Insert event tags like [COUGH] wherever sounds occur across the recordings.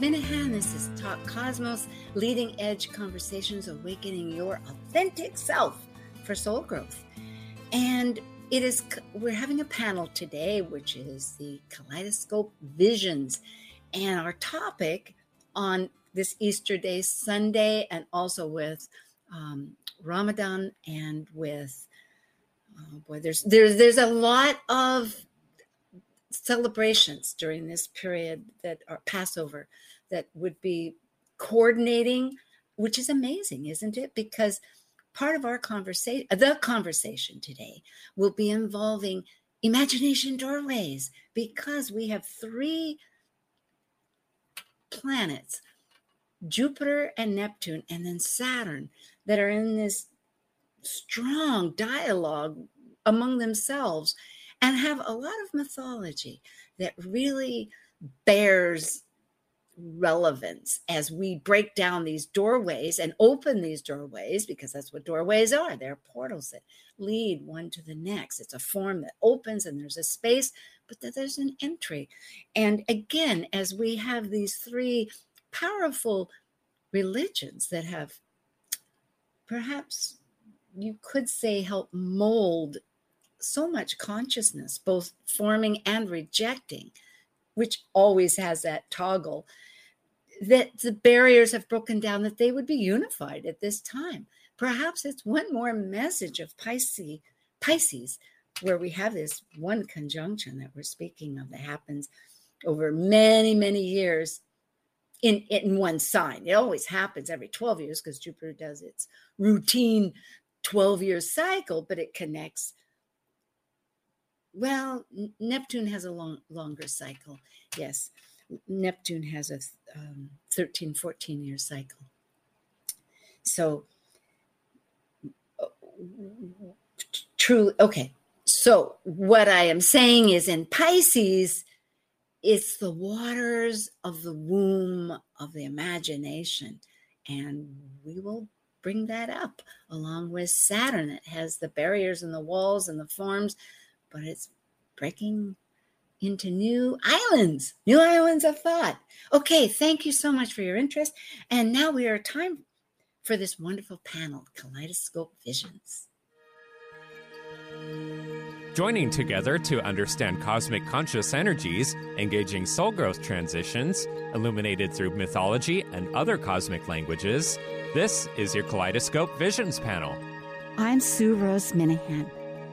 Minahan. This is Talk Cosmos, leading edge conversations awakening your authentic self for soul growth. And it is we're having a panel today which is the kaleidoscope visions and our topic on this easter day sunday and also with um, ramadan and with oh boy there's there's there's a lot of celebrations during this period that are passover that would be coordinating which is amazing isn't it? Because part of our conversation, the conversation today will be involving imagination doorways because we have three planets, Jupiter and Neptune, and then Saturn, that are in this strong dialogue among themselves and have a lot of mythology that really bears relevance as we break down these doorways and open these doorways because that's what doorways are they're portals that lead one to the next. It's a form that opens and there's a space but that there's an entry. And again as we have these three powerful religions that have perhaps you could say help mold so much consciousness both forming and rejecting which always has that toggle that the barriers have broken down, that they would be unified at this time. Perhaps it's one more message of Pisces, Pisces, where we have this one conjunction that we're speaking of that happens over many, many years in, in one sign. It always happens every 12 years because Jupiter does its routine 12 year cycle, but it connects. Well, Neptune has a long, longer cycle, yes. Neptune has a um, 13, 14 year cycle. So, true. Okay. So, what I am saying is in Pisces, it's the waters of the womb of the imagination. And we will bring that up along with Saturn. It has the barriers and the walls and the forms, but it's breaking into new islands, new islands of thought. Okay, thank you so much for your interest. And now we are time for this wonderful panel, Kaleidoscope Visions. Joining together to understand cosmic conscious energies, engaging soul growth transitions, illuminated through mythology and other cosmic languages, this is your Kaleidoscope Visions panel. I'm Sue Rose Minahan,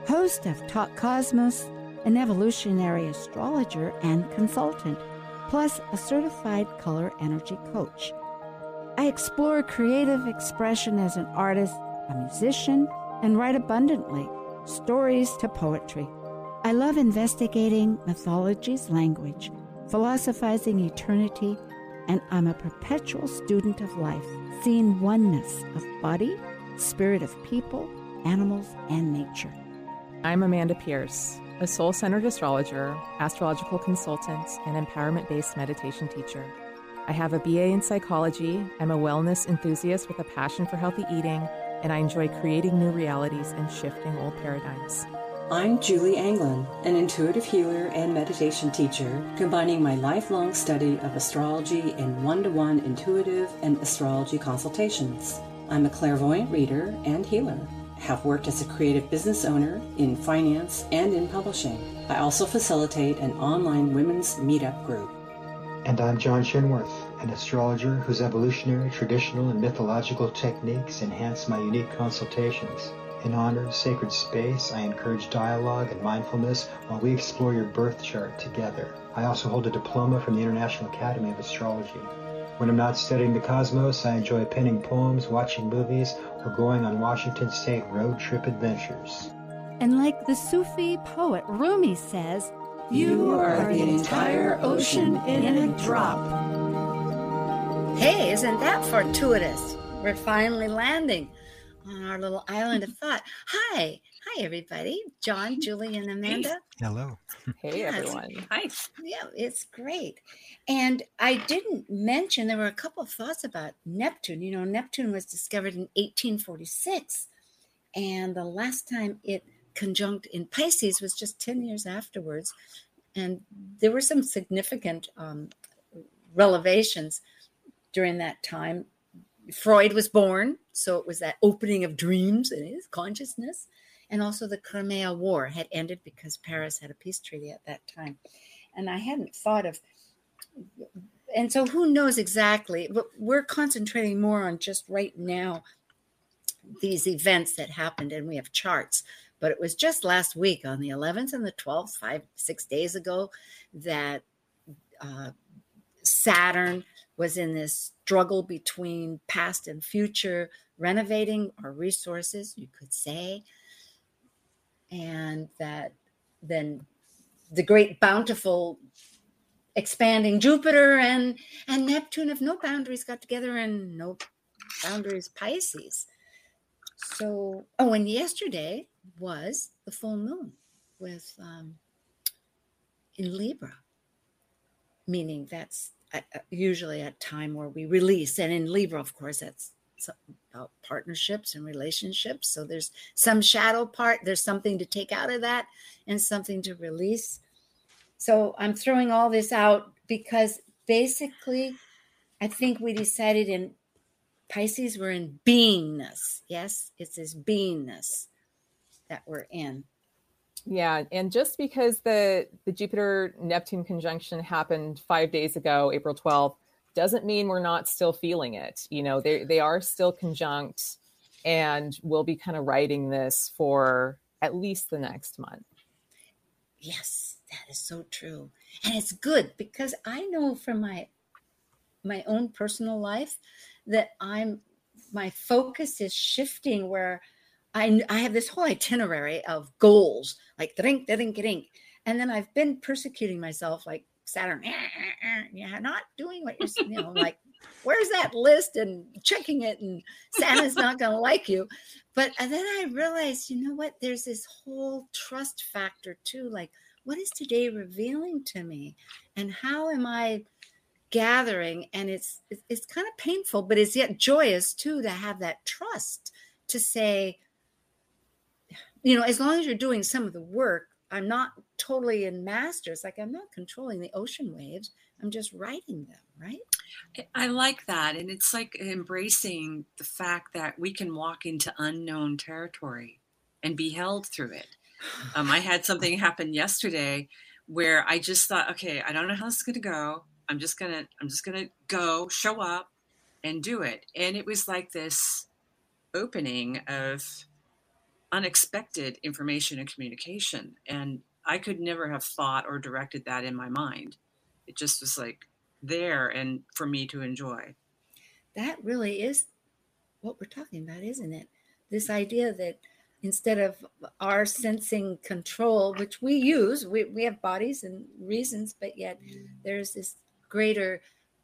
host of Talk Cosmos an evolutionary astrologer and consultant, plus a certified color energy coach. I explore creative expression as an artist, a musician, and write abundantly, stories to poetry. I love investigating mythology's language, philosophizing eternity, and I'm a perpetual student of life, seeing oneness of body, spirit of people, animals, and nature. I'm Amanda Pierce a soul centered astrologer, astrological consultant, and empowerment based meditation teacher. I have a BA in psychology, I'm a wellness enthusiast with a passion for healthy eating, and I enjoy creating new realities and shifting old paradigms. I'm Julie Anglin, an intuitive healer and meditation teacher, combining my lifelong study of astrology in one to one intuitive and astrology consultations. I'm a clairvoyant reader and healer have worked as a creative business owner in finance and in publishing. I also facilitate an online women's meetup group. And I'm John Shinworth, an astrologer whose evolutionary, traditional, and mythological techniques enhance my unique consultations. In honor of sacred space, I encourage dialogue and mindfulness while we explore your birth chart together. I also hold a diploma from the International Academy of Astrology. When I'm not studying the cosmos, I enjoy penning poems, watching movies, or going on Washington State road trip adventures. And like the Sufi poet Rumi says, You are the entire ocean in a drop. Hey, isn't that fortuitous? We're finally landing on our little island of thought. Hi, hi, everybody. John, Julie, and Amanda. Hello. Hey, Yes. everyone. Hi. Yeah, it's great. And I didn't mention there were a couple of thoughts about Neptune. You know, Neptune was discovered in 1846, and the last time it conjunct in Pisces was just 10 years afterwards. And there were some significant um, revelations during that time. Freud was born, so it was that opening of dreams and his consciousness. And also the Crimea War had ended because Paris had a peace treaty at that time. And I hadn't thought of, and so who knows exactly, but we're concentrating more on just right now these events that happened, and we have charts. But it was just last week on the 11th and the 12th, five, six days ago, that uh, Saturn was in this struggle between past and future, renovating our resources, you could say. And that then the great bountiful expanding Jupiter and and Neptune of no boundaries got together and no boundaries Pisces. So oh, and yesterday was the full moon with um, in Libra, meaning that's a, a- usually a time where we release, and in Libra, of course, that's about partnerships and relationships. So there's some shadow part. There's something to take out of that, and something to release. So I'm throwing all this out because basically, I think we decided in Pisces we're in beingness. Yes, it's this beingness that we're in. Yeah, and just because the the Jupiter Neptune conjunction happened 5 days ago, April 12th, doesn't mean we're not still feeling it. You know, they they are still conjunct and we'll be kind of writing this for at least the next month. Yes, that is so true. And it's good because I know from my my own personal life that I'm my focus is shifting where I I have this whole itinerary of goals, like drink, drink, drink. And then I've been persecuting myself like Saturn, "Eh, eh, eh, you're not doing what you're, you know, like, where's that list and checking it and Santa's not going to like you. But then I realized, you know what? There's this whole trust factor too. Like, what is today revealing to me? And how am I gathering? And it's it's- it's kind of painful, but it's yet joyous too to have that trust to say, you know, as long as you're doing some of the work, I'm not totally in masters. Like I'm not controlling the ocean waves. I'm just writing them, right? I like that. And it's like embracing the fact that we can walk into unknown territory and be held through it. Um, I had something [LAUGHS] happen yesterday where I just thought, okay, I don't know how this is going to go. I'm just going to, I'm just going to go, show up and do it. And it was like this opening of unexpected information and communication. And I could never have thought or directed that in my mind. It just was like there and for me to enjoy. that really is what we're talking about, isn't it? This idea that instead of our sensing control, which we use, we, we have bodies and reasons, but yet there's this greater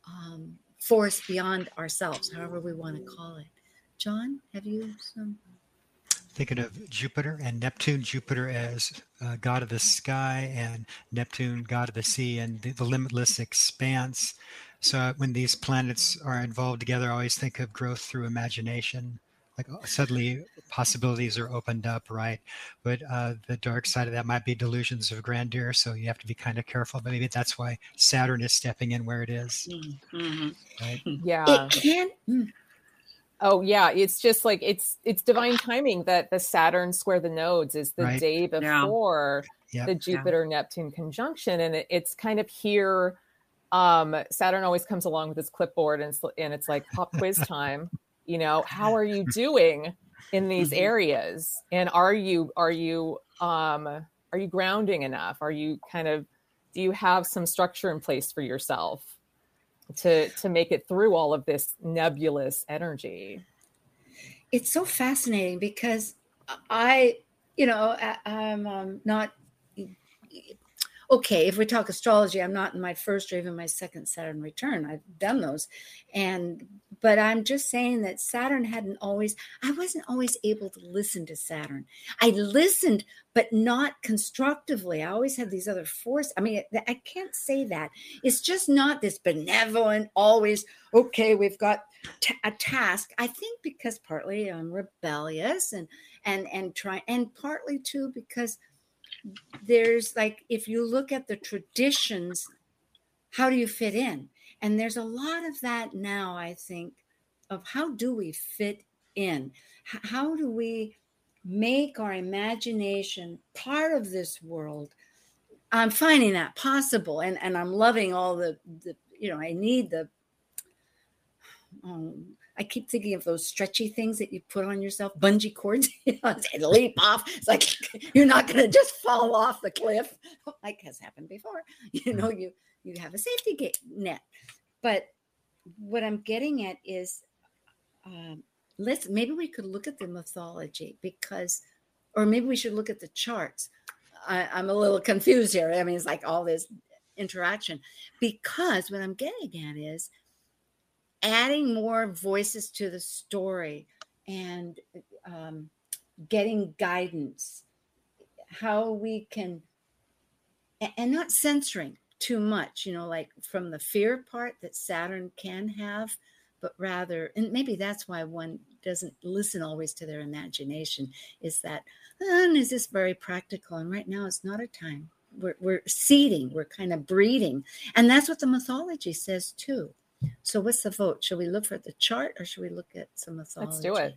um, force beyond ourselves, however we want to call it. John, have you some? Thinking of Jupiter and Neptune, Jupiter as uh, god of the sky, and Neptune, god of the sea, and the, the limitless expanse. So when these planets are involved together, I always think of growth through imagination. Like uh, suddenly possibilities are opened up, right? But uh, the dark side of that might be delusions of grandeur. So you have to be kind of careful. But maybe that's why Saturn is stepping in where it is, Mhm. right? [LAUGHS] Yeah. It can. Oh yeah, it's just like it's it's divine timing that the Saturn square the nodes is the Right. day Yeah. before Yep. the Jupiter Neptune conjunction, and it, it's kind of here. Um, Saturn always comes along with his clipboard, and it's, and it's like pop quiz [LAUGHS] time. You know, how are you [LAUGHS] doing in these Mhm. areas? And are you are you um, are you grounding enough? Are you kind of do you have some structure in place for yourself to to make it through all of this nebulous energy? it's so fascinating because I, you know, I'm um, not okay, if we talk astrology, I'm not in my first or even my second Saturn return. I've done those. And, but I'm just saying that Saturn hadn't always, I wasn't always able to listen to Saturn. I listened, but not constructively. I always had these other forces. I mean, I can't say that. It's just not this benevolent, always, okay, we've got t- a task. I think because partly I'm rebellious and, and, and try, and partly too, because there's like if you look at the traditions how do you fit in? And there's a lot of that now i think of how do we fit in? How do we make our imagination part of this world? I'm finding that possible and and i'm loving all the the you know i need the um, I keep thinking of those stretchy things that you put on yourself, bungee cords, [LAUGHS] you know, and leap off. It's like [LAUGHS] you're not going to just fall off the cliff, [LAUGHS] like has happened before. You know, you you have a safety gate net. But what I'm getting at is, um, let's maybe we could look at the mythology because, or maybe we should look at the charts. I, I'm a little confused here. I mean, it's like all this interaction because what I'm getting at is adding more voices to the story and um, getting guidance, how we can, and not censoring too much, you know, like from the fear part that Saturn can have, but rather, and maybe that's why one doesn't listen always to their imagination, is that, oh, is this very practical? And right now it's not a time. We're, we're seeding, we're kind of breeding. And that's what the mythology says too so what's the vote? Should we look for the chart or should we look at some mythology? Let's do it.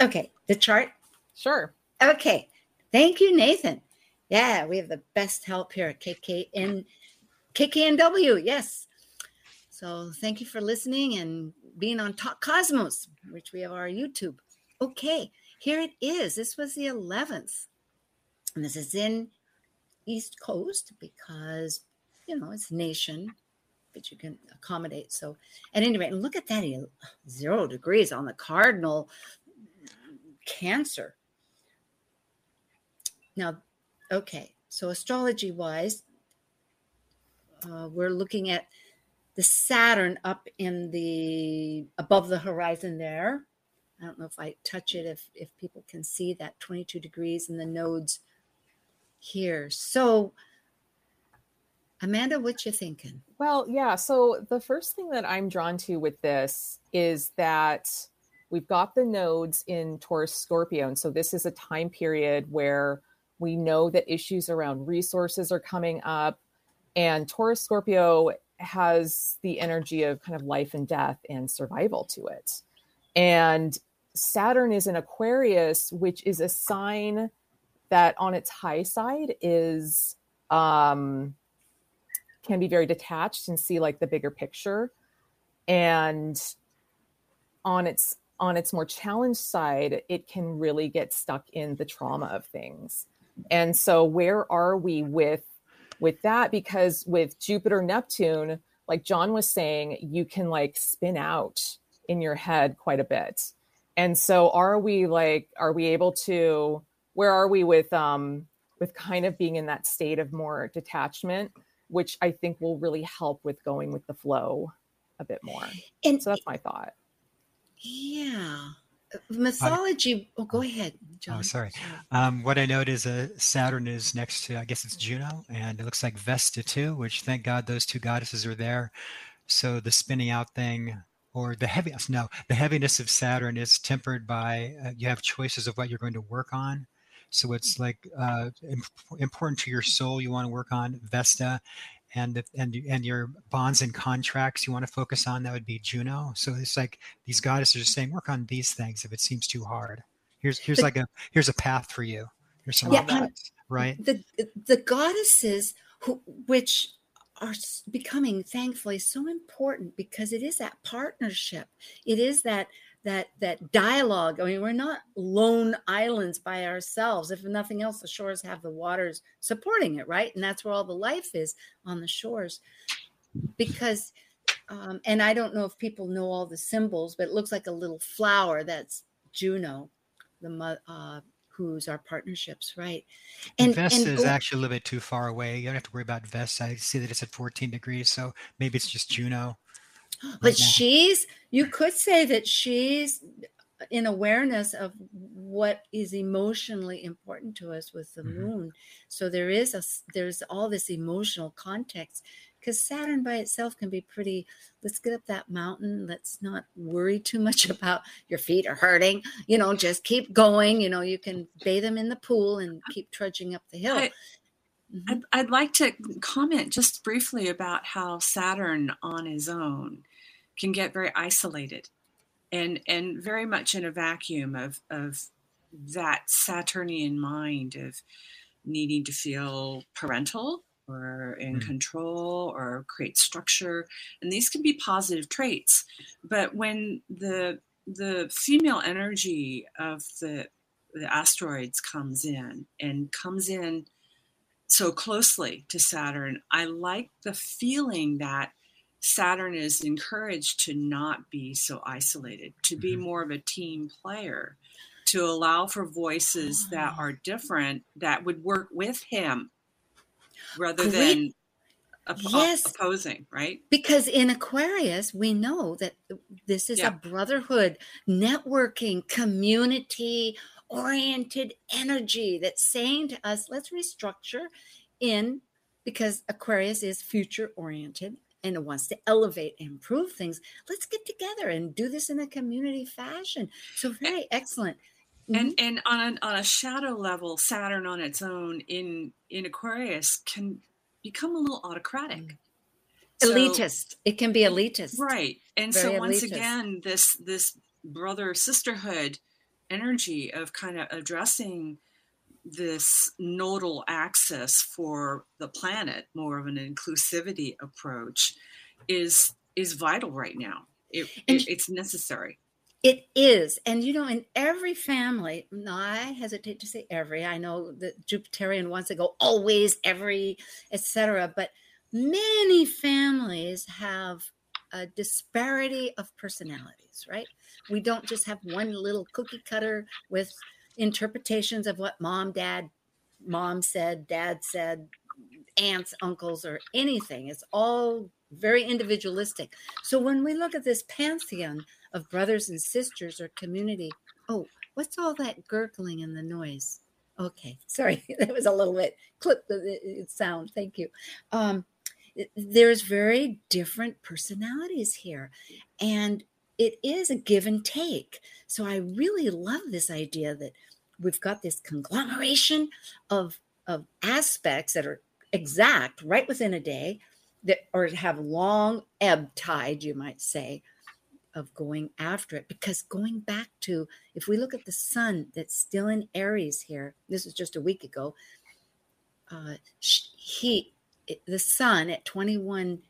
Okay, the chart. Sure. Okay. Thank you, Nathan. Yeah, we have the best help here at KKN KKNW. Yes. So thank you for listening and being on Talk Cosmos, which we have our YouTube. Okay, here it is. This was the 11th. And this is in East Coast because, you know, it's nation you can accommodate. So, at any rate, and look at that zero degrees on the cardinal Cancer. Now, okay, so astrology wise, uh, we're looking at the Saturn up in the above the horizon there. I don't know if I touch it if if people can see that 22 degrees and the nodes here. So Amanda, what you thinking? Well, yeah. So the first thing that I'm drawn to with this is that we've got the nodes in Taurus Scorpio. And so this is a time period where we know that issues around resources are coming up. And Taurus Scorpio has the energy of kind of life and death and survival to it. And Saturn is in Aquarius, which is a sign that on its high side is um can be very detached and see like the bigger picture. And on its on its more challenged side it can really get stuck in the trauma of things. And so where are we with with that? Because with jupiter neptune like john was saying you can like spin out in your head quite a bit. And so are we like are we able to where are we with um with kind of being in that state of more detachment which I think will really help with going with the flow a bit more. And so that's my thought. Yeah. Mythology. oh, go ahead, John. Oh, sorry. Um, what I note is uh, Saturn is next to, I guess it's Juno, and it looks like Vesta too, which thank God those two goddesses are there. So the spinning out thing, or the heaviness, no, the heaviness of Saturn is tempered by uh, you have choices of what you're going to work on. So it's like uh, important to your soul you want to work on Vesta, and and and your bonds and contracts you want to focus on that would be Juno. So it's like these goddesses are saying work on these things if it seems too hard. Here's here's like a here's a path for you. Here's some yeah, right. The the goddesses who which are becoming thankfully so important because it is that partnership. It is that that that dialogue. I mean, we're not lone islands by ourselves. If nothing else, the shores have the waters supporting it, right? And that's where all the life is on the shores. Because, um, and I don't know if people know all the symbols, but it looks like a little flower. That's Juno, the uh, who's our partnerships, right? And, Vesta is actually a little bit too far away. You don't have to worry about Vesta. I see that it's at 14 degrees, so maybe it's just Juno. Right but now. she's, you could say that she's in awareness of what is emotionally important to us with the mm-hmm. moon. So there is a, there's all this emotional context because Saturn by itself can be pretty. Let's get up that mountain. Let's not worry too much [LAUGHS] about your feet are hurting. You know, just keep going. You know, you can bathe them in the pool and keep trudging up the hill. I, mm-hmm. I'd, I'd like to comment just briefly about how Saturn on his own can get very isolated and and very much in a vacuum of of that Saturnian mind of needing to feel parental or in mm. control or create structure and these can be positive traits but when the the female energy of the the asteroids comes in and comes in so closely to Saturn I like the feeling that Saturn is encouraged to not be so isolated to be mm-hmm. more of a team player to allow for voices that ah. are different that would work with him rather than op- yes. opposing, right? Because in Aquarius, we know that this is yeah. a brotherhood, networking, community oriented energy that's saying to us, let's restructure in because Aquarius is future oriented and it wants to elevate and improve things. Let's get together and do this in a community fashion. So very excellent. And mm-hmm. and on a, on a shadow level, Saturn on its own in in Aquarius can become a little autocratic. Mm. So, elitist. It can be elitist. Right. And Very so once elitist. again, this this brother sisterhood energy of kind of addressing this nodal axis for the planet, more of an inclusivity approach, is is vital right now. It, it, it's necessary. It is. And you know, in every family, I hesitate to say every, I know that Jupiterian wants to go always, every, etc. But many families have a disparity of personalities, right? We don't just have one little cookie cutter with interpretations of what mom, dad, mom said, dad said, aunts, uncles, or anything. It's all very individualistic. So when we look at this pantheon of brothers and sisters or community. Oh, what's all that gurgling and the noise? Okay, [LAUGHS] sorry, that was a little bit clip the sound. Thank you. Um, there's very different personalities here, and it is a give and take. So I really love this idea that we've got this conglomeration of of aspects that are exact right within a day that or have long ebb tide, you might say, of going after it because going back to if we look at the sun that's still in aries here this is just a week ago uh he the sun at 21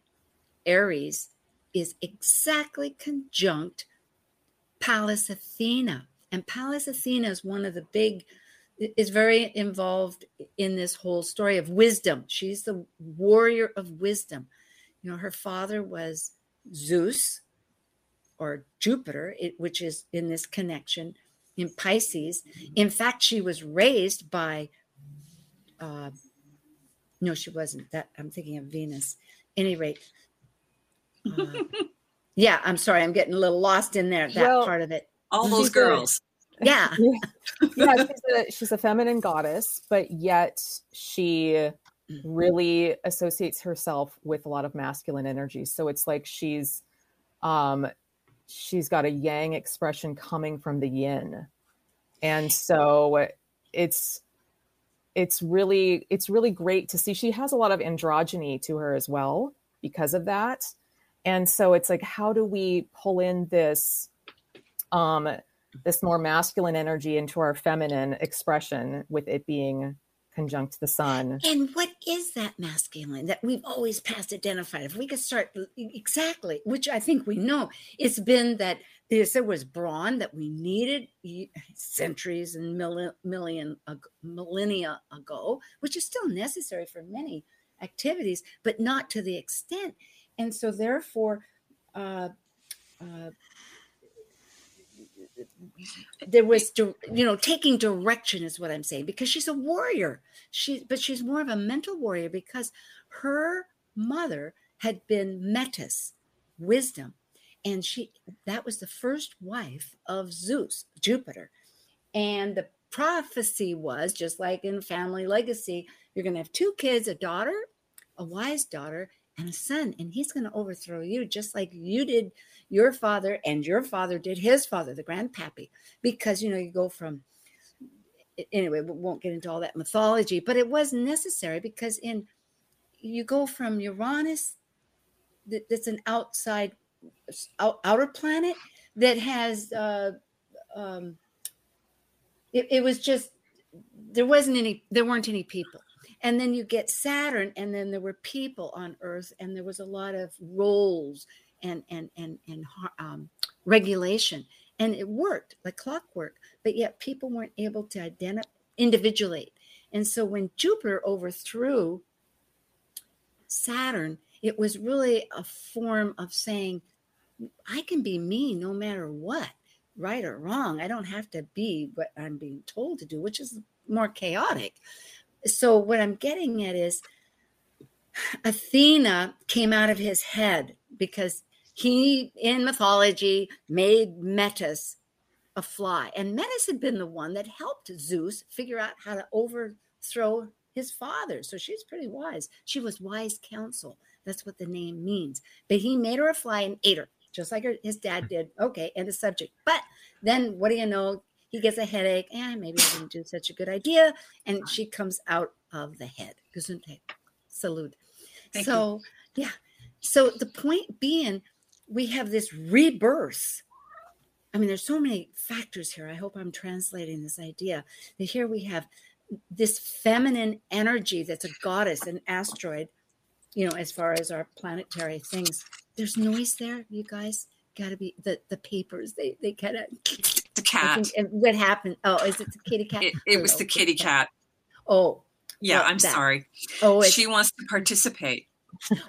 aries is exactly conjunct pallas athena and pallas athena is one of the big is very involved in this whole story of wisdom she's the warrior of wisdom you know her father was zeus or Jupiter, which is in this connection in Pisces. Mm-hmm. In fact, she was raised by, uh, no, she wasn't. That I'm thinking of Venus. Any rate, uh, [LAUGHS] yeah, I'm sorry, I'm getting a little lost in there. That well, part of it. All those girls. Yeah. [LAUGHS] yeah, she's a, she's a feminine goddess, but yet she really associates herself with a lot of masculine energy. So it's like she's um she's got a yang expression coming from the yin and so it's it's really it's really great to see. She has a lot of androgyny to her as well because of that. And so it's like how do we pull in this um this more masculine energy into our feminine expression with it being conjunct the sun. And what is that masculine that we've always past identified? If we could start exactly, which I think we know, it's been that this there was brawn that we needed centuries and million millennia ago, which is still necessary for many activities, but not to the extent. And so, therefore, uh, uh, there was you know taking direction is what i'm saying because she's a warrior. She but she's more of a mental warrior because her mother had been metis wisdom and she that was the first wife of zeus jupiter. And the prophecy was just like in family legacy you're going to have two kids a daughter a wise daughter and a son and he's going to overthrow you just like you did your father and your father did his father, the grandpappy, because you know you go from anyway, we won't get into all that mythology, but it was necessary because in you go from Uranus, that's an outside out, outer planet that has uh, um, it, it was just there wasn't any there weren't any people and then you get saturn and then there were people on earth and there was a lot of roles and and and and um, regulation, and it worked like clockwork. But yet people weren't able to identify individuate. And so when Jupiter overthrew Saturn, it was really a form of saying, I can be me no matter what, right or wrong. I don't have to be what I'm being told to do, which is more chaotic. So, what I'm getting at is Athena came out of his head because he in mythology made Metis a fly. And Metis had been the one that helped Zeus figure out how to overthrow his father. So she's pretty wise. She was wise counsel. That's what the name means. But he made her a fly and ate her, just like her, his dad did. Okay, and the subject. But then what do you know? He gets a headache. And eh, maybe I didn't do such a good idea. And she comes out of the head. Gesundheit. Salute. Thank so, you. yeah. So the point being, we have this rebirth. I mean, there's so many factors here. I hope I'm translating this idea that here we have this feminine energy that's a goddess, an asteroid, you know, as far as our planetary things. There's noise there, you guys. Got to be the the papers. They they kind of [LAUGHS] the cat. and what happened? Oh, is it the kitty cat? It, it was the kitty cat. Oh, yeah. I'm that. sorry. Oh, she wants to participate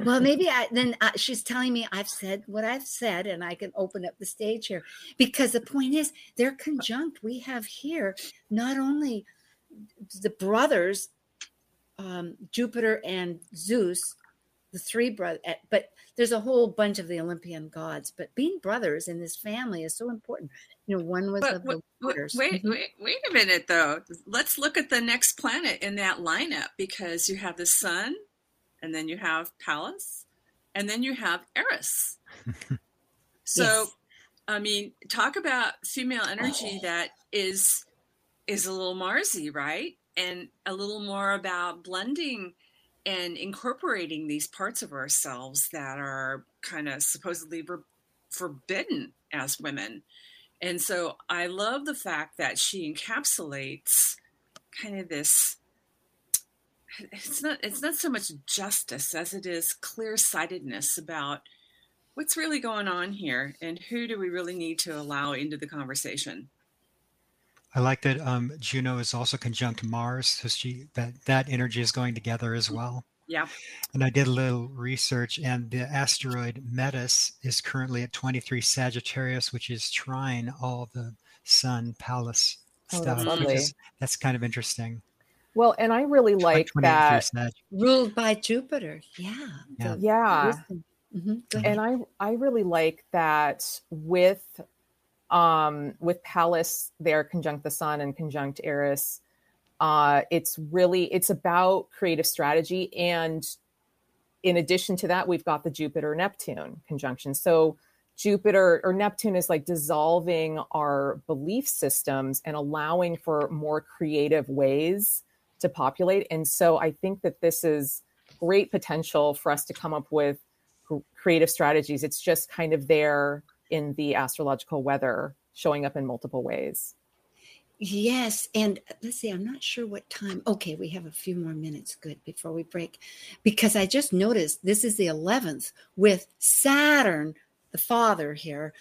well, maybe I, then uh, she's telling me I've said what I've said, and I can open up the stage here because the point is they're conjunct. We have here not only the brothers, um, Jupiter and Zeus, the three brothers, eh, but there's a whole bunch of the Olympian gods. But being brothers in this family is so important. You know, one was but, of the. Wait, mm-hmm. wait, wait a minute, though. Let's look at the next planet in that lineup because you have the sun and then you have Pallas, and then you have Eris. [LAUGHS] so, yes. I mean, talk about female energy oh. that is is a little Marsy, right? And a little more about blending and incorporating these parts of ourselves that are kind of supposedly forbidden as women. And so I love the fact that she encapsulates kind of this it's not it's not so much justice as it is clear-sightedness about what's really going on here and who do we really need to allow into the conversation i like that um, juno is also conjunct mars so she that that energy is going together as well yeah and i did a little research and the asteroid metis is currently at 23 sagittarius which is trine all the sun Pallas oh, stuff that's, that's kind of interesting well, and I really like that ruled by Jupiter. Yeah. Yeah. yeah. Mm-hmm. And I I really like that with um with Pallas there conjunct the sun and conjunct Eris. Uh it's really it's about creative strategy and in addition to that we've got the Jupiter Neptune conjunction. So Jupiter or Neptune is like dissolving our belief systems and allowing for more creative ways to populate. And so I think that this is great potential for us to come up with creative strategies. It's just kind of there in the astrological weather, showing up in multiple ways. Yes. And uh, let's see, I'm not sure what time. Okay, we have a few more minutes. Good before we break. Because I just noticed this is the 11th with Saturn, the father here,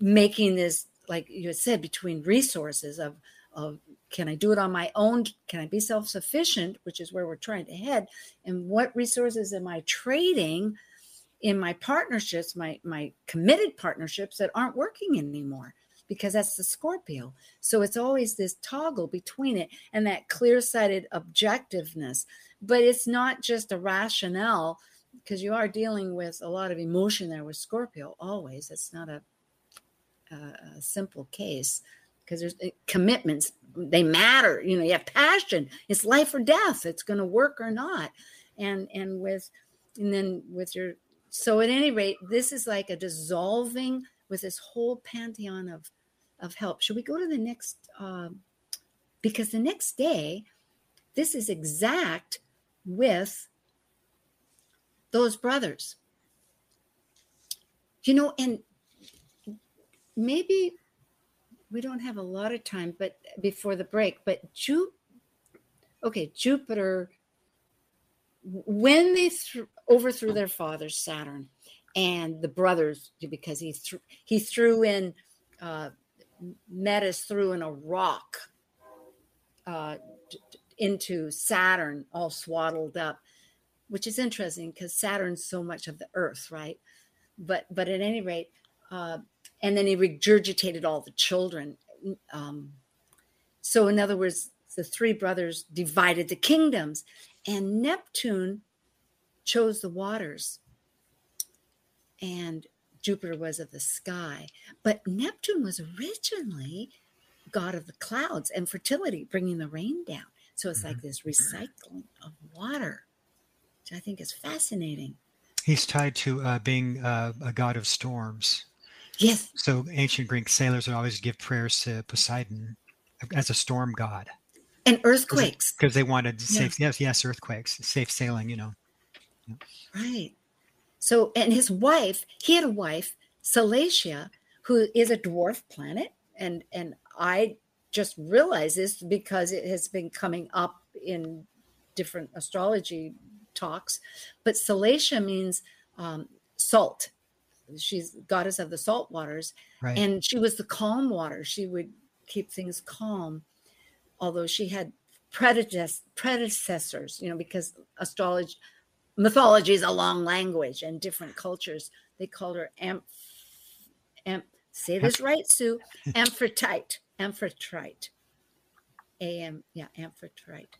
making this, like you had said, between resources of, of can I do it on my own? Can I be self sufficient, which is where we're trying to head? And what resources am I trading in my partnerships, my, my committed partnerships that aren't working anymore? because that's the Scorpio. So it's always this toggle between it and that clear sighted objectiveness. But it's not just a rationale because you are dealing with a lot of emotion there with Scorpio always. It's not a, a, a simple case because there's eh, commitments, they matter. You know, you have passion, it's life or death, it's going to work or not. And, and with, and then with your, so at any rate, this is like a dissolving with this whole pantheon of of help. Should we go to the next? Um, because the next day, this is exact with those brothers. You know, and maybe we don't have a lot of time, but before the break, but Ju- okay, Jupiter, when they th- overthrew their father Saturn and the brothers, because he he threw in uh, Metis threw in a rock uh, into Saturn, all swaddled up, which is interesting because Saturn's so much of the Earth, right? But but at any rate, uh, and then he regurgitated all the children. Um, so in other words, the three brothers divided the kingdoms, and Neptune chose the waters. And Jupiter was of the sky. But Neptune was originally god of the clouds and fertility, bringing the rain down. So it's like mm-hmm. this recycling of water, which I think is fascinating. He's tied to uh, being uh, a god of storms. Yes. So ancient Greek sailors would always give prayers to Poseidon as a storm god. And earthquakes. Because they wanted safe, yes, yes, earthquakes, safe sailing, you know. Right. So, and his wife, he had a wife, Salacia, who is a dwarf planet, and and I just realized this because it has been coming up in different astrology talks. But Salacia means um, salt. She's goddess of the salt waters, right. and she was the calm water. She would keep things calm, although she had predecessors. You know, because astrology mythology is a long language and different cultures. They called her Amp, Amp say this right, Sue, Amphitrite, Amphitrite, A-M, yeah, Amphitrite.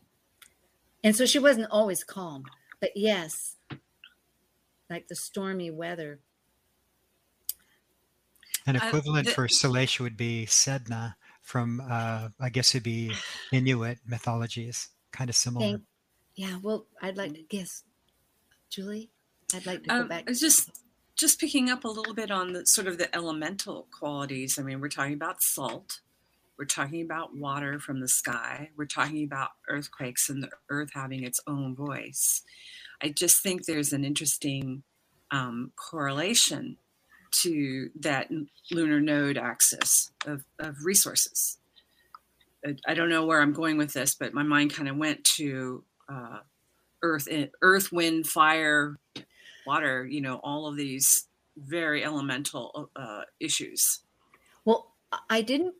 And so she wasn't always calm, but yes, like the stormy weather. An equivalent uh, the, for Salacia would be Sedna from, uh, I guess it'd be Inuit mythologies, kind of similar. Thank, yeah, well, I'd like to guess Julie, I'd like to go um, back. Just just picking up a little bit on the sort of the elemental qualities. I mean, we're talking about salt. We're talking about water from the sky. We're talking about earthquakes and the earth having its own voice. I just think there's an interesting um, correlation to that lunar node axis of, of resources. I don't know where I'm going with this, but my mind kind of went to uh, earth eh, earth wind fire water you know all of these very elemental uh, issues. Well i didn't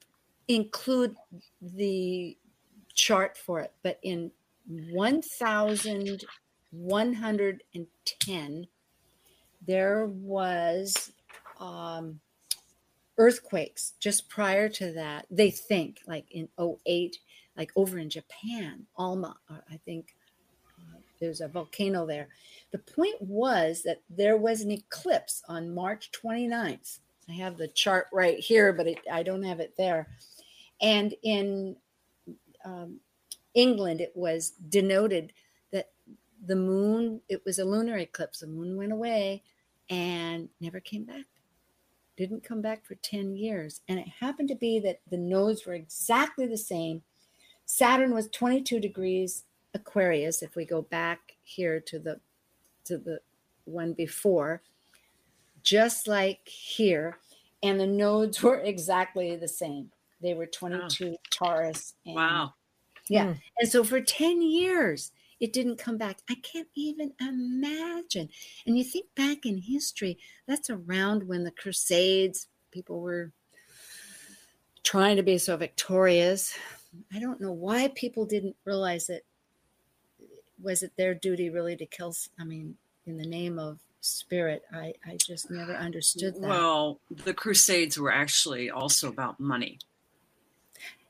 include the chart for it but in 1110 there was um, earthquakes just prior to that they think like in 08 like over in japan alma i think there's a volcano there. The point was that there was an eclipse on March 29th. I have the chart right here, but it, I don't have it there. And in um, England, it was denoted that the moon, it was a lunar eclipse. The moon went away and never came back. Didn't come back for 10 years. And it happened to be that the nodes were exactly the same. Saturn was 22 degrees Aquarius, if we go back here to the to the one before, just like here, and the nodes were [LAUGHS] exactly the same. They were 22 wow. Taurus. And, wow. Yeah. Mm. And so for 10 years, it didn't come back. I can't even imagine. And you think back in history, that's around when the Crusades, people were trying to be so victorious. I don't know why people didn't realize it was it their duty really to kill i mean in the name of spirit. I, I just never uh, understood that. Well, the Crusades were actually also about money.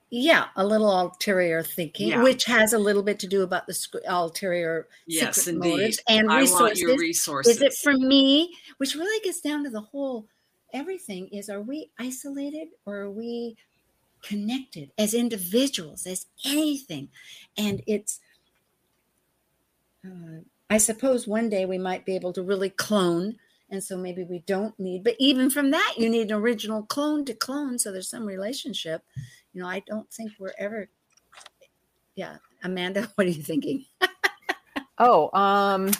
Yeah, a little ulterior thinking, Yeah. which has a little bit to do about the ulterior Yes, indeed. motives and I resources. want your resources. Is it for me? Which really gets down to the whole everything is are we isolated or are we connected as individuals, as anything? And it's, uh, I suppose one day we might be able to really clone. And so maybe we don't need, but even from that, you need an original clone to clone. So there's some relationship. You know, I don't think we're ever, yeah. Amanda, [LAUGHS] what are you thinking? Oh, um,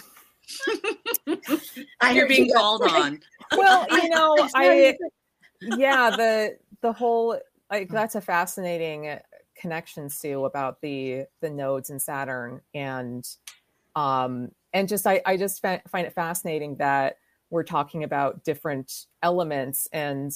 [LAUGHS] I You're being you got- called on. [LAUGHS] well, you know, I I yeah, the the whole like that's a fascinating connection, Sue, about the the nodes in Saturn and um and just I I just find it fascinating that we're talking about different elements and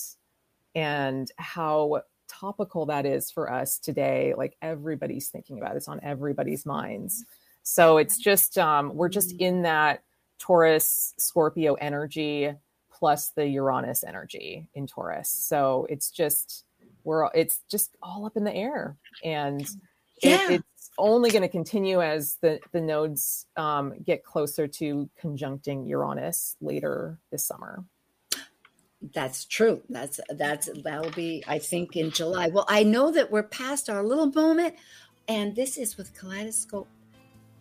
and how topical that is for us today like everybody's thinking about it. it's on everybody's minds so it's just um we're just in that taurus scorpio energy plus the uranus energy in taurus so it's just we're it's just all up in the air and Yeah. it, it's only going to continue as the the nodes um, get closer to conjuncting uranus later this summer That's true. That's that's that'll be I think in July. Well, I know that we're past our little moment, and this is with Kaleidoscope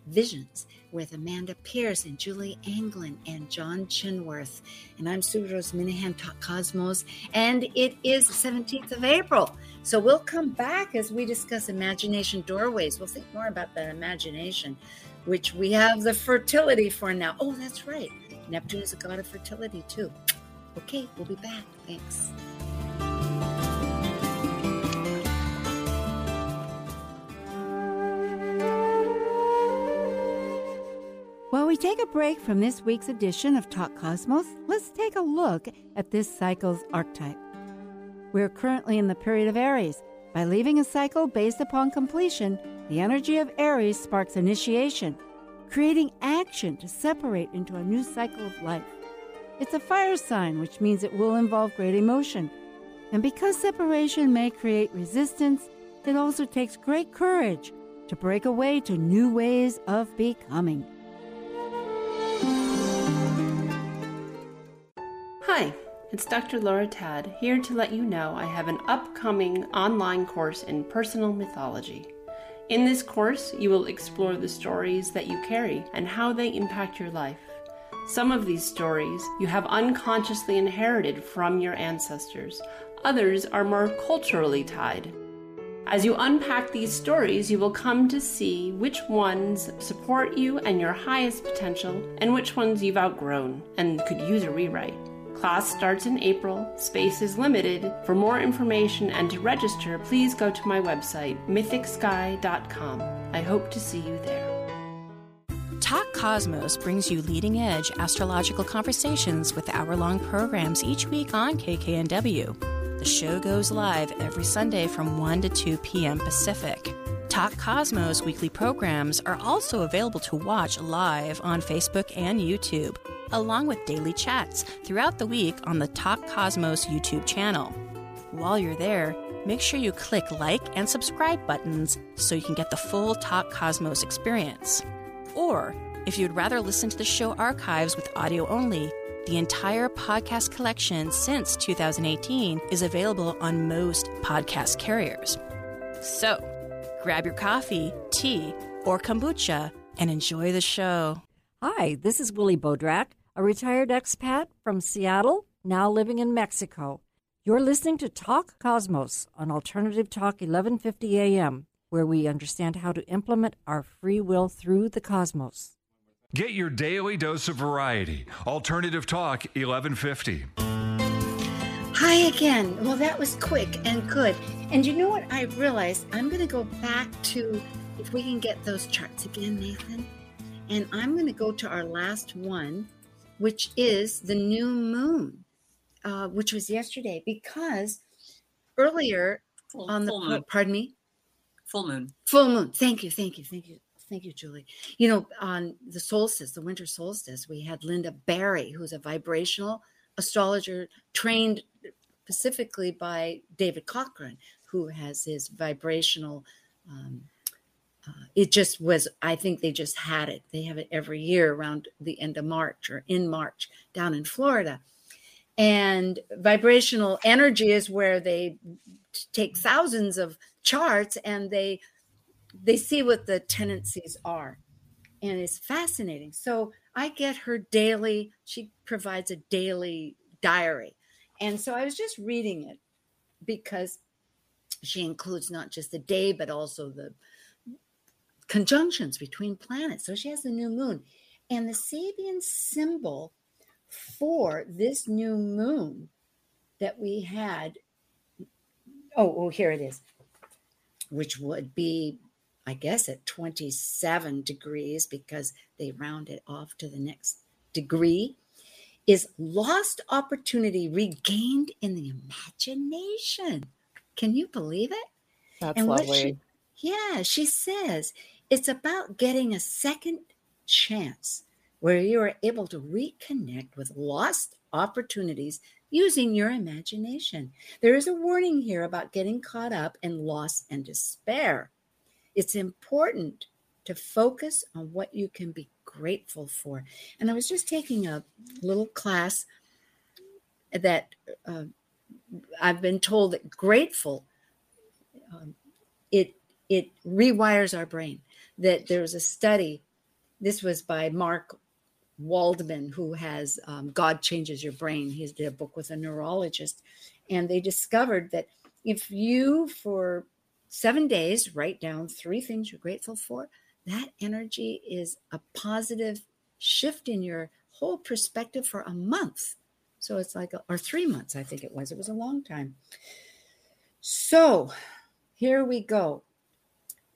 Visions with Amanda Pierce and Julie Anglin and John Chinworth. And I'm Sue Rose Minahan Talk Cosmos, and it is the 17th of April. So we'll come back as we discuss imagination doorways. We'll think more about that imagination, which we have the fertility for now. Oh, that's right. Neptune is a god of fertility too. Okay, we'll be back. Thanks. While we take a break from this week's edition of Talk Cosmos, let's take a look at this cycle's archetype. We're currently in the period of Aries. By leaving a cycle based upon completion, the energy of Aries sparks initiation, creating action to separate into a new cycle of life. It's a fire sign, which means it will involve great emotion. And because separation may create resistance, it also takes great courage to break away to new ways of becoming. Hi, it's Dr. Laura Tadd here to let you know I have an upcoming online course in personal mythology. In this course, you will explore the stories that you carry and how they impact your life. Some of these stories you have unconsciously inherited from your ancestors, others are more culturally tied. As you unpack these stories, you will come to see which ones support you and your highest potential, and which ones you've outgrown and could use a rewrite. Class starts in April, space is limited. For more information and to register, please go to my website, mythicsky.com. I hope to see you there. Talk Cosmos brings you leading edge astrological conversations with hour long programs each week on KKNW. The show goes live every Sunday from 1 to 2 p.m. Pacific. Talk Cosmos weekly programs are also available to watch live on Facebook and YouTube, along with daily chats throughout the week on the Talk Cosmos YouTube channel. While you're there, make sure you click like and subscribe buttons so you can get the full Talk Cosmos experience. Or, if you'd rather listen to the show archives with audio only, the entire podcast collection since 2018 is available on most podcast carriers. So, grab your coffee, tea, or kombucha and enjoy the show. Hi, this is Willie Bodrak, a retired expat from Seattle, now living in Mexico. You're listening to Talk Cosmos on Alternative Talk 1150 AM, where we understand how to implement our free will through the cosmos. Get your daily dose of variety. Alternative Talk 1150. Hi again. Well, that was quick and good. And you know what I realized? I'm going to go back to, if we can get those charts again, Nathan. And I'm going to go to our last one, which is the new moon, uh, which was yesterday, because earlier Full, on the, full moon. pardon me, Full moon. full moon. Thank you, thank you, thank you. thank you, Julie. You know, on the solstice, the winter solstice, we had Linda Barry, who's a vibrational astrologer trained specifically by David Cochrane, who has his vibrational. Um, it just was, I think they just had it. They have it every year around the end of March or in March down in Florida. And vibrational energy is where they take thousands of charts and they they see what the tendencies are and it's fascinating so i get her daily she provides a daily diary and so i was just reading it because she includes not just the day but also the conjunctions between planets so she has the new moon and the sabian symbol for this new moon that we had oh oh here it is which would be I guess at 27 degrees because they round it off to the next degree, is lost opportunity regained in the imagination. Can you believe it? That's and lovely. She, yeah, she says it's about getting a second chance where you are able to reconnect with lost opportunities using your imagination. There is a warning here about getting caught up in loss and despair. It's important to focus on what you can be grateful for. And I was just taking a little class that uh, I've been told that grateful um, it it rewires our brain. That there was a study. This was by Mark Waldman, who has um, God Changes Your Brain. He did a book with a neurologist, and they discovered that if you, for seven days, write down three things you're grateful for, that energy is a positive shift in your whole perspective for a month. So it's like, a, or three months, I think it was. It was a long time. So here we go.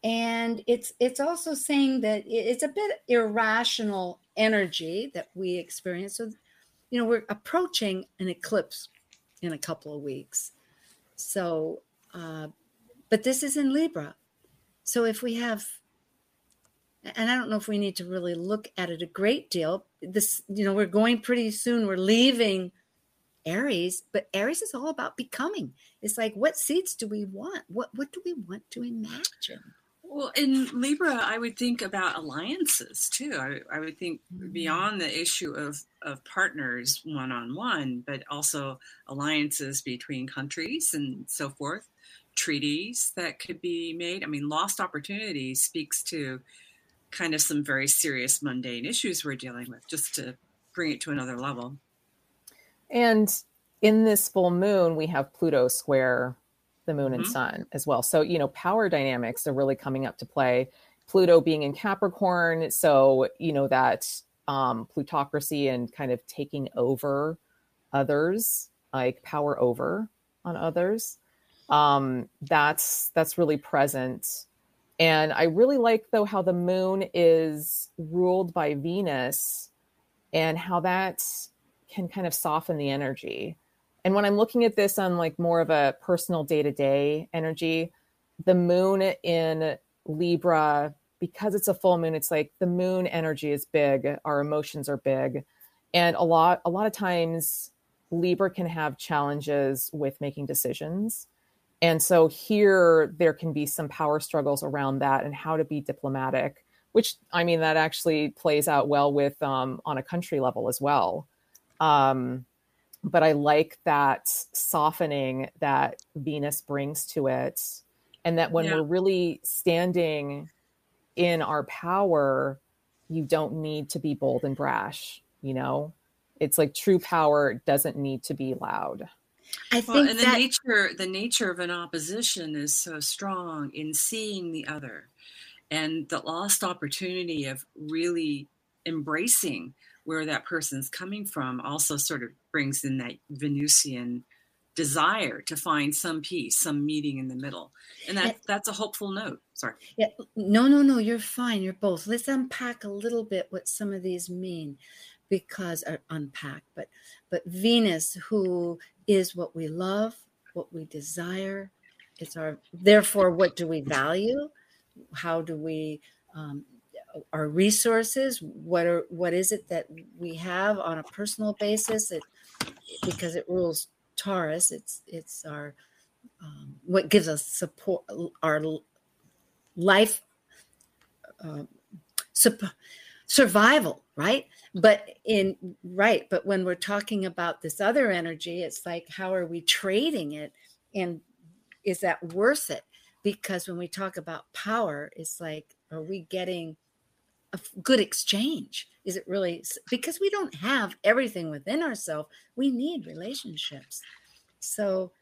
And it's it's also saying that it's a bit irrational energy that we experience. So, you know, we're approaching an eclipse in a couple of weeks. So, uh, but this is in Libra. So if we have, and I don't know if we need to really look at it a great deal. This, you know, we're going pretty soon. We're leaving Aries, but Aries is all about becoming. It's like, what seeds do we want? What what do we want to imagine? Well, in Libra, I would think about alliances too. I, I would think mm-hmm. beyond the issue of, of partners one on one, but also alliances between countries and so forth, treaties that could be made. I mean, lost opportunity speaks to kind of some very serious mundane issues we're dealing with, just to bring it to another level. And in this full moon, we have Pluto square the moon mm-hmm. and sun as well. So, you know, power dynamics are really coming up to play. Pluto being in Capricorn, so, you know, that um, plutocracy and kind of taking over others, like power over on others. Um, that's that's really present. And I really like though how the moon is ruled by Venus and how that can kind of soften the energy and when I'm looking at this on like more of a personal day to day energy, the moon in Libra, because it's a full moon, it's like the moon energy is big, our emotions are big. And a lot, a lot of times Libra can have challenges with making decisions. And so here there can be some power struggles around that and how to be diplomatic, which I mean, that actually plays out well with um, on a country level as well. Um, but I like that softening that Venus brings to it. And that when yeah. we're really standing in our power, you don't need to be bold and brash, you know? It's like true power doesn't need to be loud. I think well, and that... the nature the nature of an opposition is so strong in seeing the other and the lost opportunity of really embracing where that person's coming from also sort of brings in that Venusian desire to find some peace, some meeting in the middle. And that that's a hopeful note. Sorry. Yeah. No, no, no, you're fine. You're both. Let's unpack a little bit what some of these mean because or unpack, but but Venus, who is what we love, what we desire, it's our therefore what do we value? How do we um, our resources what are what is it that we have on a personal basis? It because it rules taurus it's it's our um, what gives us support our life uh, survival right? But in right but when we're talking about this other energy it's like how are we trading it? And is that worth it? Because when we talk about power it's like are we getting a good exchange. Is it really because we don't have everything within ourselves we need relationships. So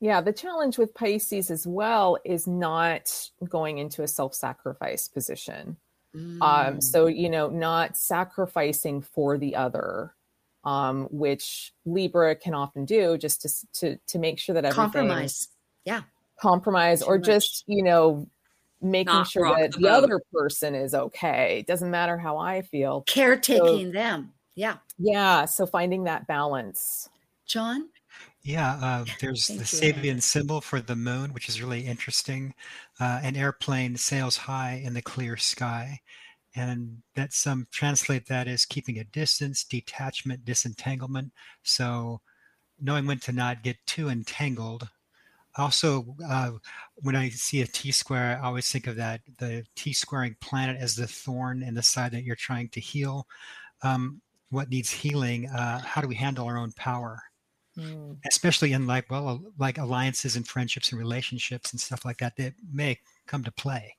yeah the challenge with pisces as well is not going into a self-sacrifice position. Mm. um so you know not sacrificing for the other um which libra can often do just to to to make sure that everything compromise. Yeah. Compromise Too or much. just you know making Not sure that the, the other person is okay. It doesn't matter how i feel. Caretaking so, them. Yeah. Yeah so finding that balance. John? Yeah, uh, there's the Sabian symbol for the moon, which is really interesting. Uh, an airplane sails high in the clear sky, and that some translate that as keeping a distance, detachment, disentanglement. So, knowing when to not get too entangled also uh, when i see a t square i always think of that the t squaring planet as the thorn in the side that you're trying to heal. Um, what needs healing uh, how do we handle our own power? Mm. especially in like well like alliances and friendships and relationships and stuff like that that may come to play.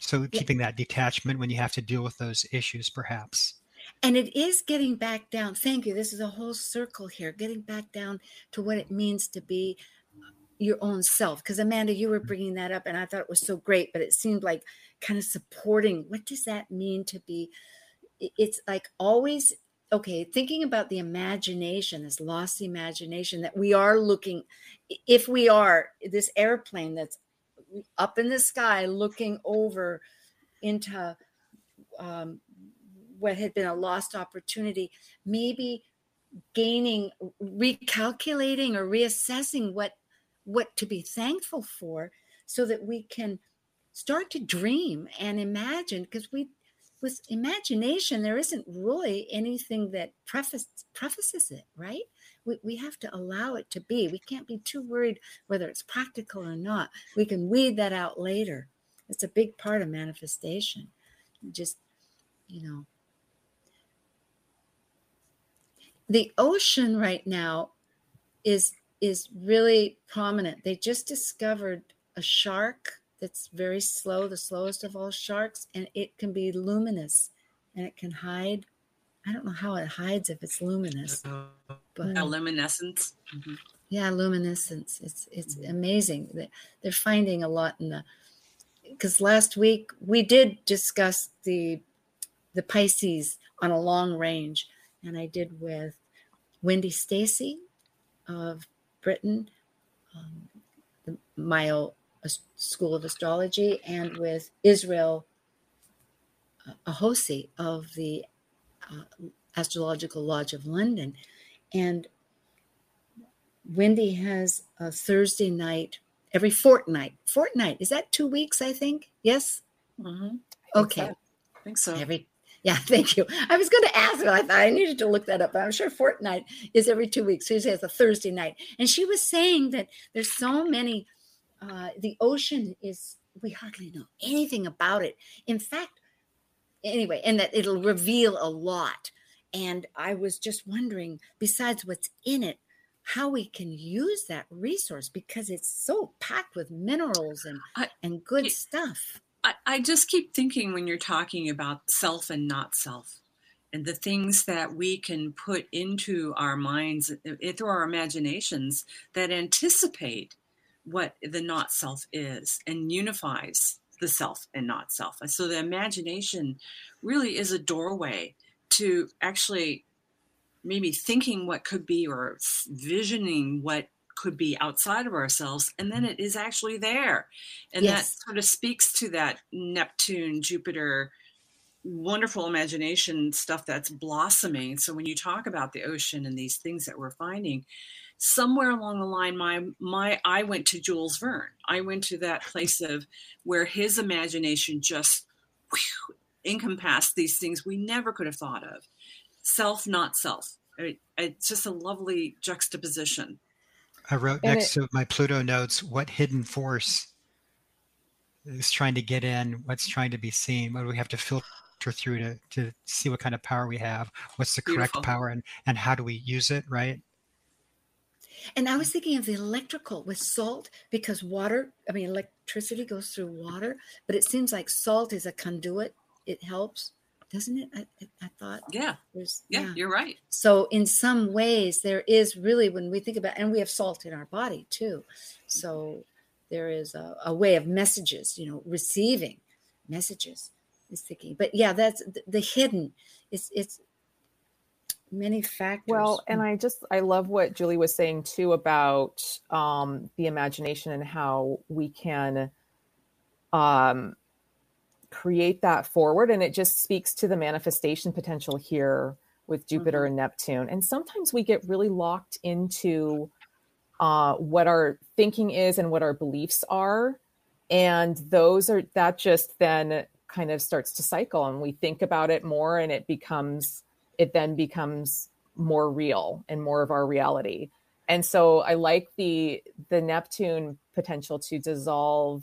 So yeah. keeping that detachment when you have to deal with those issues perhaps. And it is getting back down. Thank you. This is a whole circle here getting back down to what it means to be your own self because amanda you were mm-hmm. bringing that up and i thought it was so great but it seemed like kind of supporting what does that mean to be it's like always okay thinking about the imagination this lost imagination that we are looking if we are this airplane that's up in the sky looking over into um, what had been a lost opportunity maybe gaining recalculating or reassessing what what to be thankful for so that we can start to dream and imagine because we with imagination there isn't really anything that preface, prefaces it right? We, we have to allow it to be. We can't be too worried whether it's practical or not. We can weed that out later. It's a big part of manifestation. Just you know. The ocean right now is is really prominent. They just discovered a shark that's very slow, the slowest of all sharks, and it can be luminous and it can hide. I don't know how it hides if it's luminous. But, yeah, luminescence. Mm-hmm. Yeah, luminescence. It's it's amazing. They're finding a lot in the because last week we did discuss the the Pisces on a long range, and I did with Wendy Stacey of Britain, um, the Mayo School of Astrology, and with Israel Ahosi of the uh, Astrological Lodge of London. And Wendy has a Thursday night every fortnight. Fortnight is that two weeks? I think. Yes. Mm-hmm. Okay. So. I think so. Every yeah, [LAUGHS] thank you. I was going to ask, but I thought I needed to look that up. But I'm sure fortnight is every two weeks. Tuesday is a Thursday night. And she was saying that there's so many, uh, the ocean is, we hardly know anything about it. In fact, anyway, and that it'll reveal a lot. And I was just wondering, besides what's in it, how we can use that resource because it's so packed with minerals and I, and good it, stuff. I, I just keep thinking when you're talking about self and not self and the things that we can put into our minds through our imaginations that anticipate what the not self is and unifies the self and not self. So the imagination really is a doorway to actually maybe thinking what could be or visioning what could be outside of ourselves and then mm-hmm. it is actually there and yes. that sort of speaks to that neptune jupiter wonderful imagination stuff that's blossoming so when you talk about the ocean and these things that we're finding somewhere along the line my my i went to jules verne i went to that place of where his imagination just whew, encompass these things we never could have thought of. Self, not self. It, it's just a lovely juxtaposition. I wrote And next to my Pluto notes what hidden force is trying to get in, what's trying to be seen, what do we have to filter through to, to see what kind of power we have, what's the correct power, and, and how do we use it, right? And I was thinking of the electrical with salt because water, I mean, electricity goes through water, but it seems like salt is a conduit. It helps, doesn't it? I, I- I thought. Yeah. There's, Yeah, you're right. So, in some ways, there is really, when we think about, and we have salt in our body too. So, there is a, a way of messages, you know, receiving messages is thinking. But yeah, that's the, the hidden. It's, it's many factors. Well, and I just I love what Julie was saying too about um, the imagination and how we can um, create that forward, and it just speaks to the manifestation potential here with Jupiter and Neptune. And sometimes we get really locked into uh, what our thinking is and what our beliefs are, and those are that just then kind of starts to cycle, and we think about it more, and it becomes it then becomes more real and more of our reality. And so I like the the Neptune potential to dissolve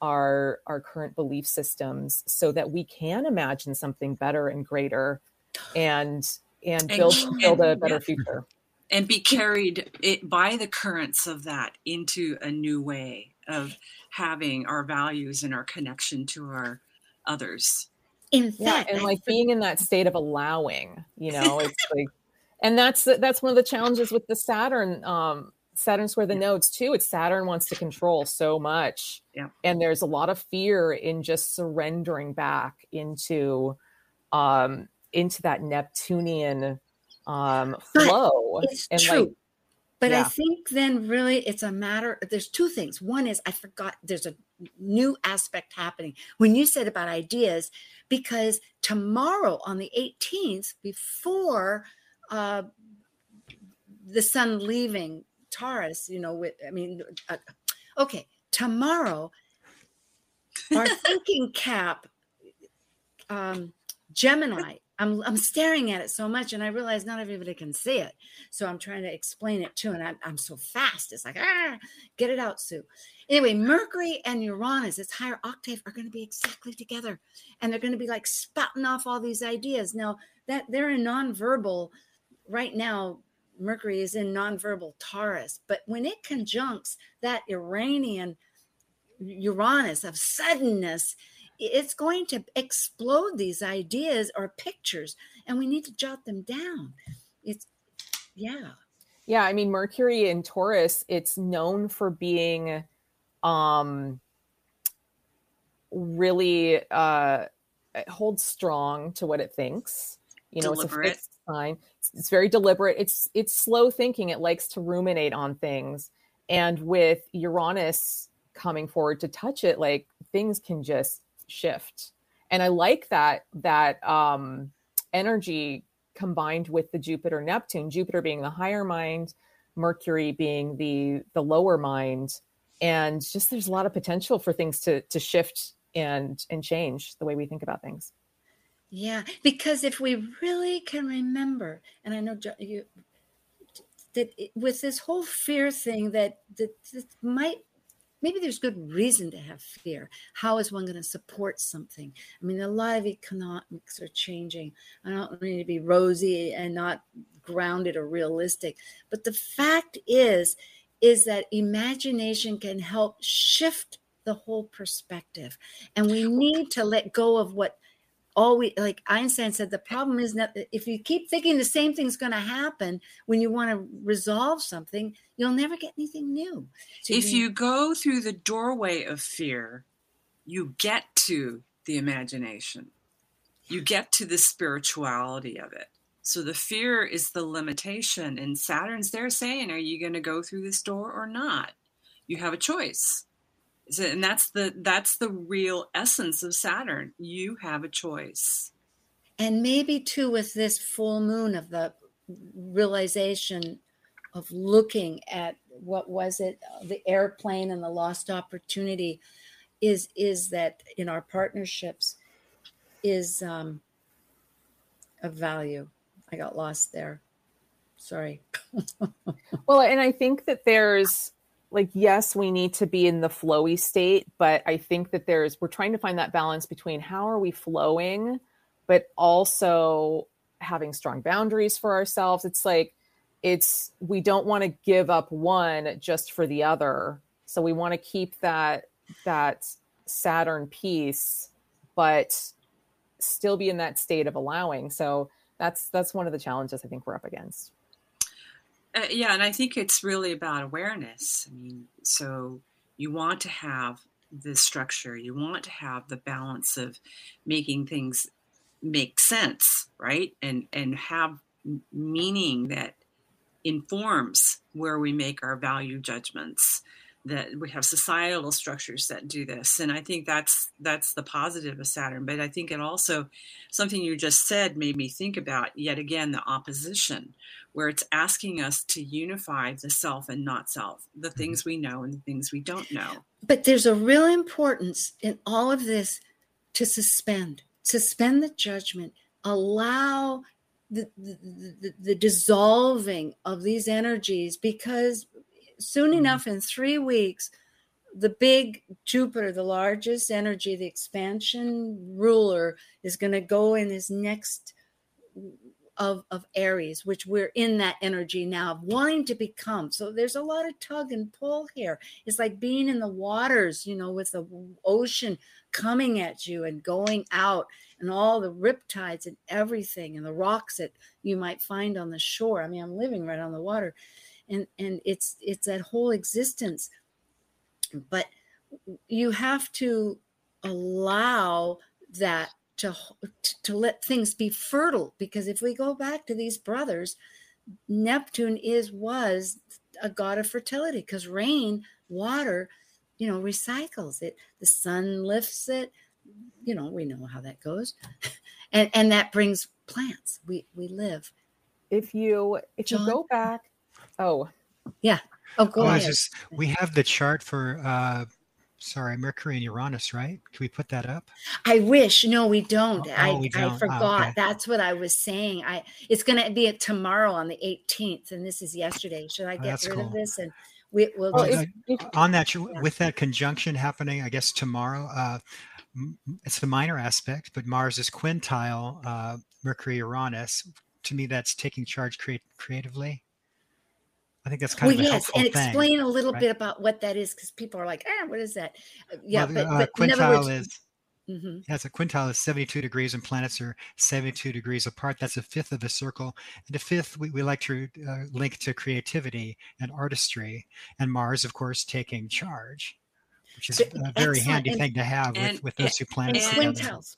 our our current belief systems so that we can imagine something better and greater and and build build a better yeah. future. and be carried it by the currents of that into a new way of having our values and our connection to our others. In yeah, fact, and like being in that state of allowing, you know, it's [LAUGHS] like, and that's that's one of the challenges with the Saturn. Um, Saturn where the nodes too. It's Saturn wants to control so much, Yeah. and there's a lot of fear in just surrendering back into, um, into that Neptunian um But flow. It's and true. like, but I think then really it's a matter there's two things. One is I forgot there's a new aspect happening when you said about ideas because tomorrow on the 18th before uh the sun leaving Taurus, you know, with I mean uh, okay, tomorrow our [LAUGHS] thinking cap um Gemini. I'm I'm staring at it so much, and I realize not everybody can see it. So I'm trying to explain it too, and I'm I'm so fast. It's like ah, get it out, Sue. Anyway, Mercury and Uranus, its higher octave, are going to be exactly together, and they're going to be like spouting off all these ideas. Now that they're in nonverbal right now. Mercury is in nonverbal Taurus, but when it conjuncts that Iranian Uranus of suddenness, it's going to explode these ideas or pictures, and we need to jot them down. It's, yeah. Yeah, I mean Mercury in Taurus, it's known for being um really uh it holds strong to what it thinks. You know, it's a fixed sign. It's, very deliberate. It's it's slow thinking. It likes to ruminate on things. And with Uranus coming forward to touch it, like things can just shift. And I like that that um energy combined with the Jupiter Neptune, Jupiter being the higher mind, Mercury being the the lower mind, and just there's a lot of potential for things to to shift and and change the way we think about things. Yeah, because if we really can remember, and I know you that it, with this whole fear thing, that that, that might maybe there's good reason to have fear. How is one going to support something? I mean, a lot of economics are changing. I don't mean to be rosy and not grounded or realistic, but the fact is, is that imagination can help shift the whole perspective, and we need to let go of what all we like einstein said the problem is that if you keep thinking the same thing's going to happen when you want to resolve something you'll never get anything new So if need- you go through the doorway of fear, you get to the imagination. You get to the spirituality of it. So the fear is the limitation. And Saturn's there saying, Are you going to go through this door or not? You have a choice. So- And that's the that's the real essence of Saturn. You have a choice. and maybe too with this full moon of the realization of looking at what was it the airplane and the lost opportunity is is that in our partnerships is um, of value. I got lost there. Sorry. [LAUGHS] well, and I think that there's like yes, we need to be in the flowy state, but I think that there's we're trying to find that balance between how are we flowing, but also having strong boundaries for ourselves. It's like it's we don't want to give up one just for the other. So we want to keep that that Saturn piece, but still be in that state of allowing. So that's that's one of the challenges I think we're up against. Uh, yeah, and I think it's really about awareness. I mean, so you want to have the structure, you want to have the balance of making things make sense, right? And and have meaning that informs where we make our value judgments that we have societal structures that do this. And i think that's that's the positive of saturn. But i think it also something you just said made me think about yet again the opposition where it's asking us to unify the self and not self the mm-hmm. things we know and the things we don't know. But there's a real importance in all of this to suspend suspend the judgment allow the, the, the, the dissolving of these energies because soon mm-hmm. enough in three weeks the big jupiter the largest energy the expansion ruler is going to go in his next of, of aries which we're in that energy now of wanting to become. So there's a lot of tug and pull here. It's like being in the waters you know with the ocean coming at you and going out and all the riptides and everything and the rocks that you might find on the shore. I mean i'm living right on the water and and it's it's that whole existence. But you have to allow that to to let things be fertile because if we go back to these brothers neptune is was a god of fertility because rain water you know recycles it. The sun lifts it. You know we know how that goes. [LAUGHS] And and that brings plants. We we live. If you if John? you go back Oh, yeah. Oh, go oh, ahead. Just, we have the chart for, uh, sorry, Mercury and Uranus, right? Can we put that up? I wish. No, we don't. Oh, I, we don't. I forgot. Oh, okay. That's what I was saying. I It's going to be tomorrow on the 18th, and this is yesterday. Should I oh, get rid cool. of this? And we will oh, just, on that with that conjunction happening, I guess tomorrow. Uh, it's the minor aspect, but Mars is quintile uh, Mercury Uranus. To me, that's taking charge create, creatively. I think that's kind well, of a yes, and explain a little right? bit about what that is because people are like, ah, what is that? Uh, yeah, well, but, uh, but quintile words, is. Mm-hmm. Yes, a quintile is 72 degrees, and planets are 72 degrees apart. That's a fifth of a circle. And a fifth, we, we like to uh, link to creativity and artistry. And Mars, of course, taking charge, which is so, a very handy and, thing to have and, with, with those two planets. And quintiles.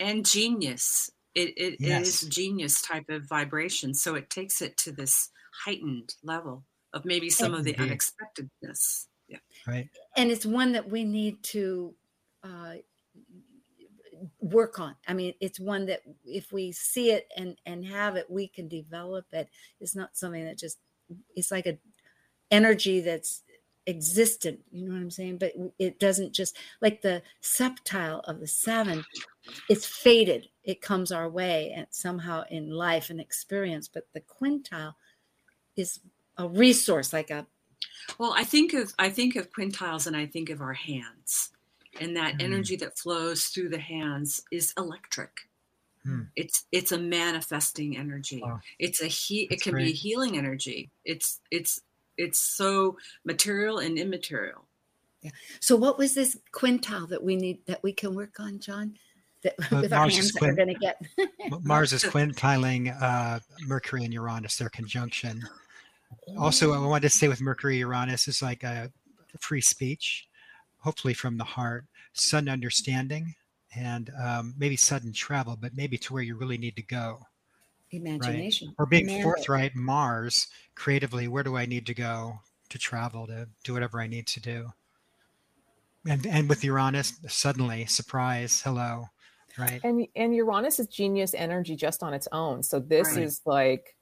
And genius. It, it, yes. it is genius type of vibration. So it takes it to this heightened level of maybe some of the unexpectedness. Yeah. Right. And it's one that we need to uh, work on. I mean, it's one that if we see it and and have it, we can develop it. It's not something that just it's like a energy that's existent you know what i'm saying but it doesn't just like the septile of the seven it's faded it comes our way and somehow in life and experience but the quintile is a resource like a well i think of i think of quintiles and i think of our hands. And that mm. energy that flows through the hands is electric. Mm. it's it's a manifesting energy. Oh, it's a he it can great. be a healing energy. It's it's it's so material and immaterial. Yeah. So what was this quintile that we need that we can work on john? That uh, with Mars our hands quint- that we're going to get. Mars is [LAUGHS] quintiling uh, mercury and uranus their conjunction also, I wanted to say with Mercury Uranus is like a free speech, hopefully from the heart, sudden understanding, and um, maybe sudden travel, but maybe to where you really need to go. Imagination. Right? Or being forthright, Mars, creatively, where do I need to go to travel, to do whatever I need to do? And, and with Uranus, suddenly, surprise, hello, right? And and Uranus is genius energy just on its own. So this right. is like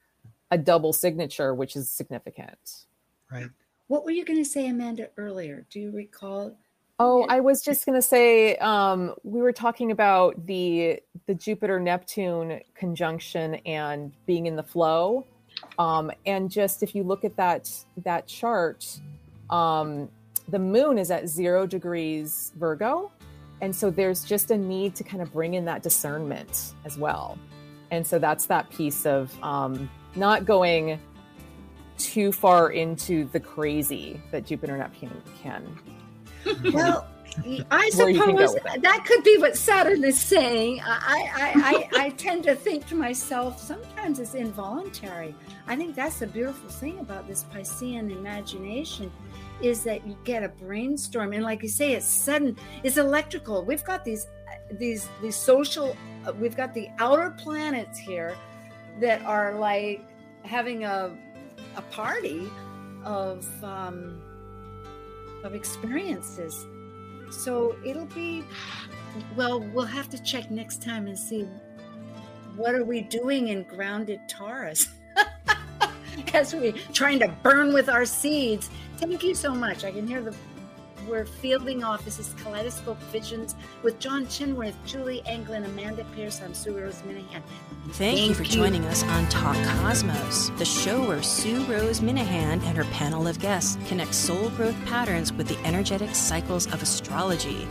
a double signature, which is significant. Right. What were you going to say, Amanda, earlier? Do you recall? Oh, I was just going to say um, we were talking about the the Jupiter Neptune conjunction and being in the flow, um, and just if you look at that that chart, um, the Moon is at zero degrees Virgo, and so there's just a need to kind of bring in that discernment as well, and so that's that piece of um, not going too far into the crazy that Jupiter Neptune can well, I suppose that could be what Saturn is saying. I, I, I, I, tend to think to myself, sometimes it's involuntary. I think that's the beautiful thing about this Piscean imagination is that you get a brainstorm. And like you say, it's sudden, it's electrical. We've got these, these, these social, uh, we've got the outer planets here that are like having a, a party of, um, of experiences. So it'll be, well, we'll have to check next time and see what are we doing in grounded Taurus [LAUGHS] as we trying to burn with our seeds. Thank you so much. I can hear the we're fielding off. This is Kaleidoscope Visions with John Chinworth, Julie Anglin, Amanda Pierce. I'm Sue Rose Minahan. Thank, Thank you for you. joining us on Talk Cosmos, the show where Sue Rose Minahan and her panel of guests connect soul growth patterns with the energetic cycles of astrology.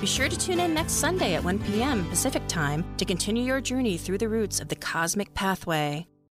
Be sure to tune in next Sunday at 1 p.m. Pacific Time to continue your journey through the roots of the cosmic pathway.